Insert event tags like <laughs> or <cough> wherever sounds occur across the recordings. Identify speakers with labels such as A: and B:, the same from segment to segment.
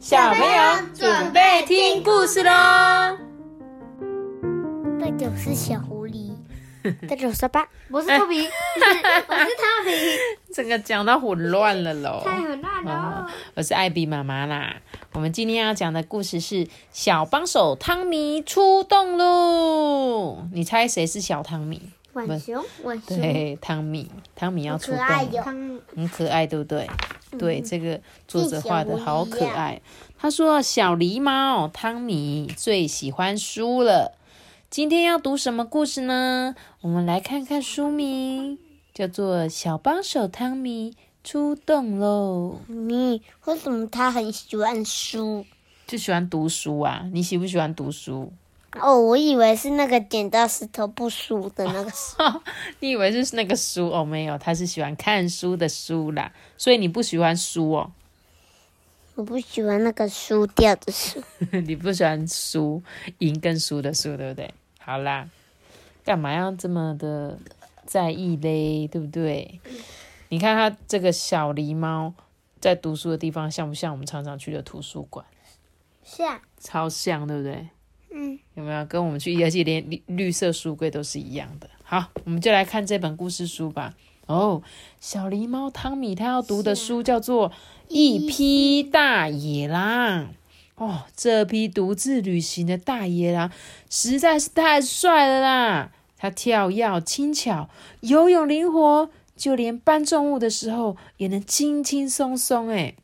A: 小朋友准备听故事喽。
B: 大家好，我是小狐狸。<laughs> 大家好，我是爸，<laughs> 我是托比，我是托比。
A: 这个讲到混乱了喽。
B: 太混乱了。
A: 我是艾比妈妈啦。我们今天要讲的故事是小帮手汤米出动喽。你猜谁是小汤米？
B: 浣熊，浣熊。
A: 对，汤米，汤米要出动了，很可爱，对不对？对，这个作者画的好可爱。他说：“小狸猫汤米最喜欢书了。今天要读什么故事呢？我们来看看书名，叫做《小帮手汤米出动喽》。
B: 你为什么他很喜欢书？
A: 就喜欢读书啊？你喜不喜欢读书？”
B: 哦，我以为是那个剪刀石头布书的那个书。<laughs>
A: 你以为是那个书哦？没有，他是喜欢看书的书啦。所以你不喜欢书哦？
B: 我不喜欢那个输掉的书。<laughs>
A: 你不喜欢输赢跟输的输，对不对？好啦，干嘛要这么的在意嘞？对不对？你看他这个小狸猫在读书的地方，像不像我们常常去的图书馆？
B: 像，
A: 超像，对不对？
B: 嗯，
A: 有没有跟我们去？而且连绿绿色书柜都是一样的。好，我们就来看这本故事书吧。哦，小狸猫汤米他要读的书叫做《一匹大野狼》。哦，这匹独自旅行的大野狼实在是太帅了啦！它跳跃轻巧，游泳灵活，就连搬重物的时候也能轻轻松松。哎，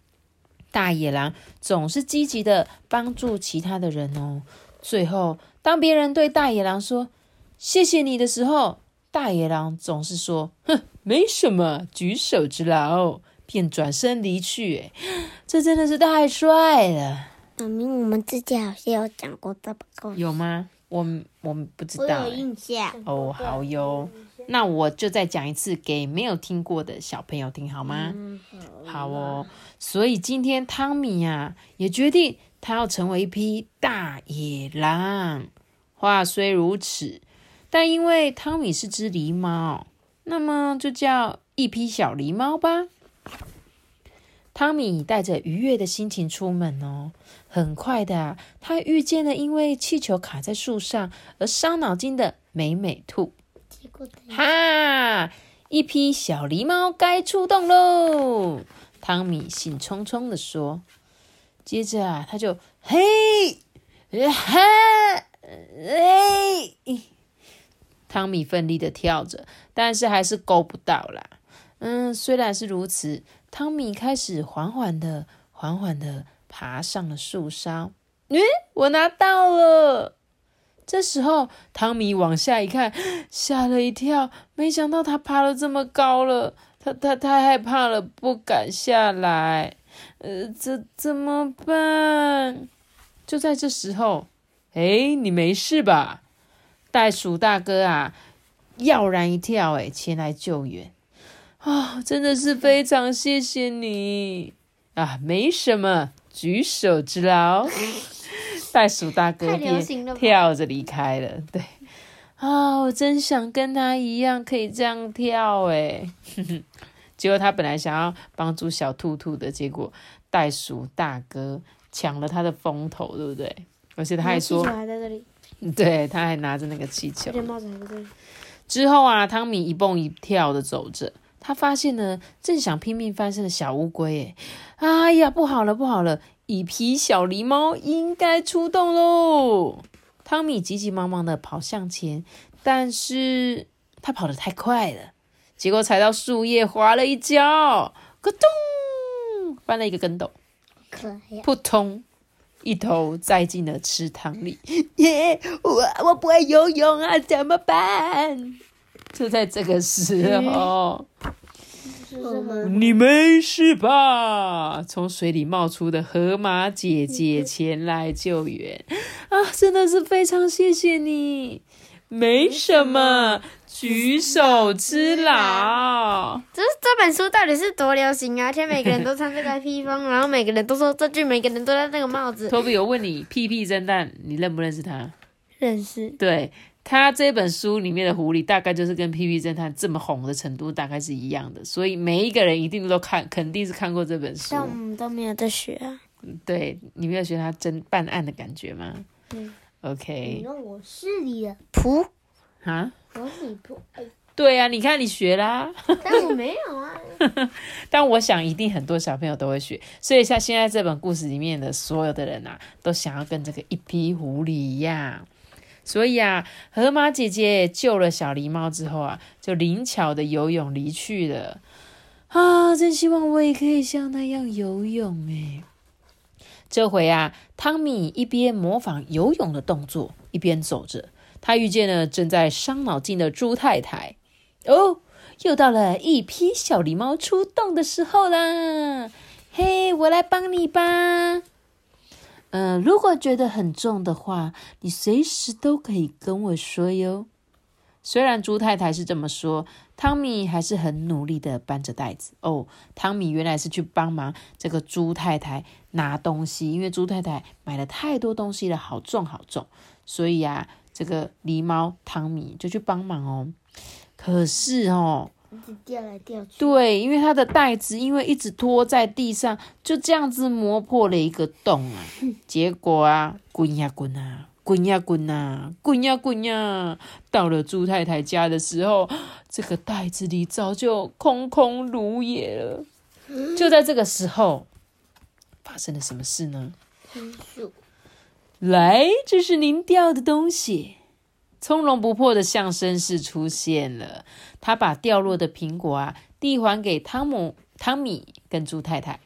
A: 大野狼总是积极的帮助其他的人哦。最后，当别人对大野狼说“谢谢你”的时候，大野狼总是说：“哼，没什么，举手之劳。”便转身离去。哎，<gasps> 这真的是太帅了！
B: 妈咪，我们之前好像有讲过这个，
A: 有吗？我我不知道。
B: 我有印象。
A: 哦，好哟。那我就再讲一次给没有听过的小朋友听好吗？好哦。所以今天汤米呀也决定。他要成为一匹大野狼。话虽如此，但因为汤米是只狸猫，那么就叫一匹小狸猫吧。汤米带着愉悦的心情出门哦。很快的，他遇见了因为气球卡在树上而伤脑筋的美美兔。哈！一匹小狸猫该出动喽！汤米兴冲冲的说。接着啊，他就嘿哈嘿，汤米奋力的跳着，但是还是够不到啦。嗯，虽然是如此，汤米开始缓缓的、缓缓的爬上了树梢。嗯，我拿到了。这时候，汤米往下一看，吓了一跳，没想到他爬了这么高了，他他太害怕了，不敢下来。呃，这怎么办？就在这时候，哎，你没事吧？袋鼠大哥啊，耀然一跳，哎，前来救援啊！真的是非常谢谢你啊！没什么，举手之劳。<laughs> 袋鼠大哥便跳着离开了。对啊，我真想跟他一样，可以这样跳，哎。<laughs> 结果他本来想要帮助小兔兔的，结果袋鼠大哥抢了他的风头，对不对？而且他还说，
B: 气球还在这里。<laughs>
A: 对，他还拿着那个气球。
B: 帽子还在这里。
A: 之后啊，汤米一蹦一跳的走着，他发现呢正想拼命翻身的小乌龟。哎，哎呀，不好了，不好了！一匹小狸猫应该出动喽！汤米急急忙忙的跑向前，但是他跑得太快了。结果踩到树叶，滑了一跤，咯咚，翻了一个跟斗，扑通，一头栽进了池塘里。<laughs> 耶，我我不会游泳啊，怎么办？就在这个时候，你没事吧？从水里冒出的河马姐姐前来救援啊！真的是非常谢谢你，没什么。举手之劳，
B: 这这本书到底是多流行啊？而且每个人都穿这个披风，然后每个人都说这句，每个人都戴那个帽子。
A: 托比，我问你，屁屁侦探，你认不认识他？
B: 认识。
A: 对他这本书里面的狐狸，大概就是跟屁屁侦探这么红的程度，大概是一样的。所以每一个人一定都看，肯定是看过这本书。
B: 但我们都没有在学啊。
A: 对你没有学他侦办案的感觉吗？
B: 嗯。
A: OK，
B: 让我是你的仆，
A: 啊，
B: 我是你仆，哎，
A: 对呀、你看你学啦。
B: 但我没有啊。<laughs>
A: 但我想一定很多小朋友都会学，所以像现在这本故事里面的所有的人啊，都想要跟这个一批狐狸一样。所以啊，河马姐姐救了小狸猫之后啊，就灵巧的游泳离去了。啊，真希望我也可以像那样游泳诶。这回啊，汤米一边模仿游泳的动作，一边走着。他遇见了正在伤脑筋的猪太太。哦，又到了一批小狸猫出动的时候啦！嘿，我来帮你吧。嗯、如果觉得很重的话，你随时都可以跟我说哟。虽然猪太太是这么说，汤米还是很努力的搬着袋子。哦，汤米原来是去帮忙这个猪太太拿东西，因为猪太太买了太多东西了，好重好重，所以啊，这个狸猫汤米就去帮忙哦。可是哦，
B: 一直掉来掉去。
A: 对，因为它的袋子因为一直拖在地上，就这样子磨破了一个洞啊。<laughs> 结果啊，滚呀滚啊，滚呀滚啊，滚呀滚呀，到了猪太太家的时候，这个袋子里早就空空如也了。就在这个时候，发生了什么事呢？来，这是您掉的东西。从容不迫的象绅士出现了，他把掉落的苹果啊递还给汤姆、汤米跟猪太太。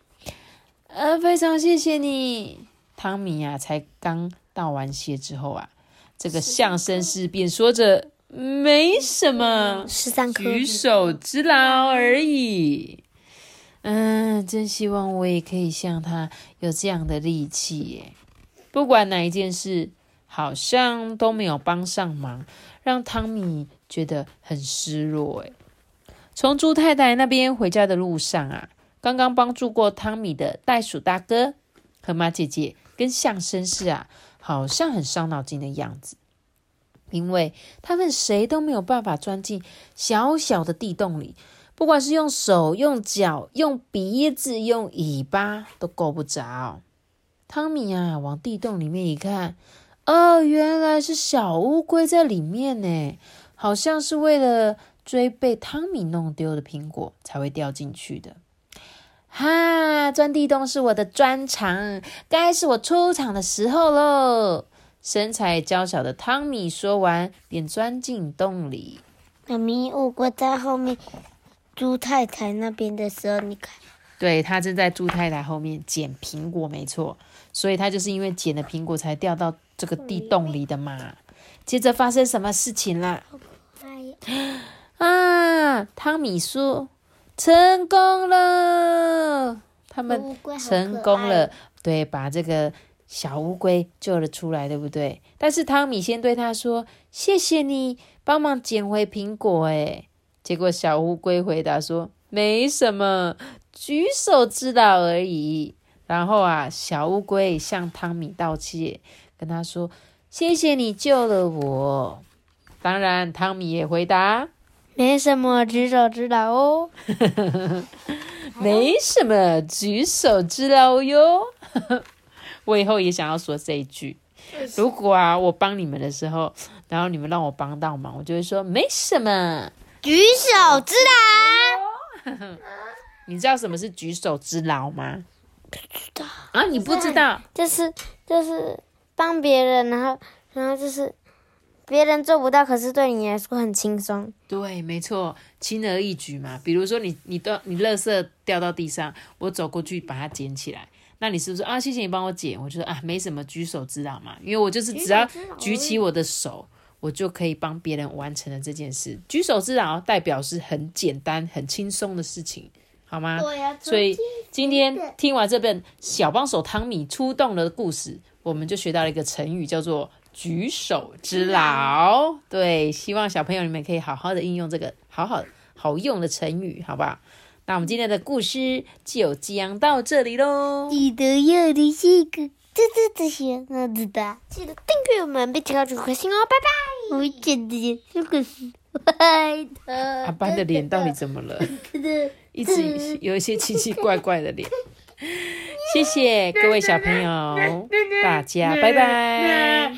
A: 呃，非常谢谢你，汤米呀、才刚道完谢之后啊，这个相声士便说着：“没什么，
B: 十三颗
A: 举手之劳而已。”嗯，真希望我也可以像他有这样的力气耶。不管哪一件事，好像都没有帮上忙，让汤米觉得很失落。诶，从猪太太那边回家的路上啊，刚刚帮助过汤米的袋鼠大哥、河马姐姐跟象绅士啊，好像很伤脑筋的样子，因为他们谁都没有办法钻进小小的地洞里。不管是用手、用脚、用鼻子、用尾巴，都够不着。汤米啊，往地洞里面一看，哦，原来是小乌龟在里面呢，好像是为了追被汤米弄丢的苹果才会掉进去的。哈，钻地洞是我的专长，该是我出场的时候喽。身材娇小的汤米说完，便钻进洞里。
B: 妈咪，乌龟在后面，猪太太那边的时候，你看，
A: 对他正在猪太太后面捡苹果，没错，所以他就是因为捡了苹果才掉到这个地洞里的嘛。接着发生什么事情了？
B: 哎，
A: 啊，汤米说成功了，他们成功了，对，把这个小乌龟救了出来，对不对？但是汤米先对他说：“谢谢你帮忙捡回苹果。”哎，结果小乌龟回答说：“没什么，举手之劳而已。”然后啊，小乌龟向汤米道歉，跟他说：“谢谢你救了我。”当然，汤米也回答。
B: 没什么，举手之劳哦。<laughs>
A: 没什么，举手之劳哟。<laughs> 我以后也想要说这一句。如果啊，我帮你们的时候，然后你们让我帮到忙，我就会说没什么。
B: 举手之劳。
A: 你知道什么是举手之劳吗？
B: 不知道，
A: 啊，你不知道？
B: 就是就是帮别人，然后然后就是别人做不到，可是对你来说很轻松。
A: 对，没错，轻而易举嘛。比如说你你都你垃圾掉到地上，我走过去把它捡起来，那你是不是啊？谢谢你帮我捡，我就说啊，没什么，举手之劳嘛。因为我就是只要
B: 举
A: 起我的手，我就可以帮别人完成了这件事。举手之劳代表是很简单、很轻松的事情，好吗？
B: 呀
A: 所以今天听完这本小帮手汤米出动了的故事，我们就学到了一个成语，叫做“举手之劳”。对，希望小朋友你们可以好好的应用这个好好好用的成语，好不好？那我们今天的故事就讲到这里喽。
B: 记得要的是个这这这些，那知道。记得订阅我们，并且关注开心哦，拜拜。我觉得这个是坏的。
A: 阿班的脸到底怎么了？<laughs> 一直有一些奇奇怪怪的脸。谢谢各位小朋友 <laughs> 大家拜拜。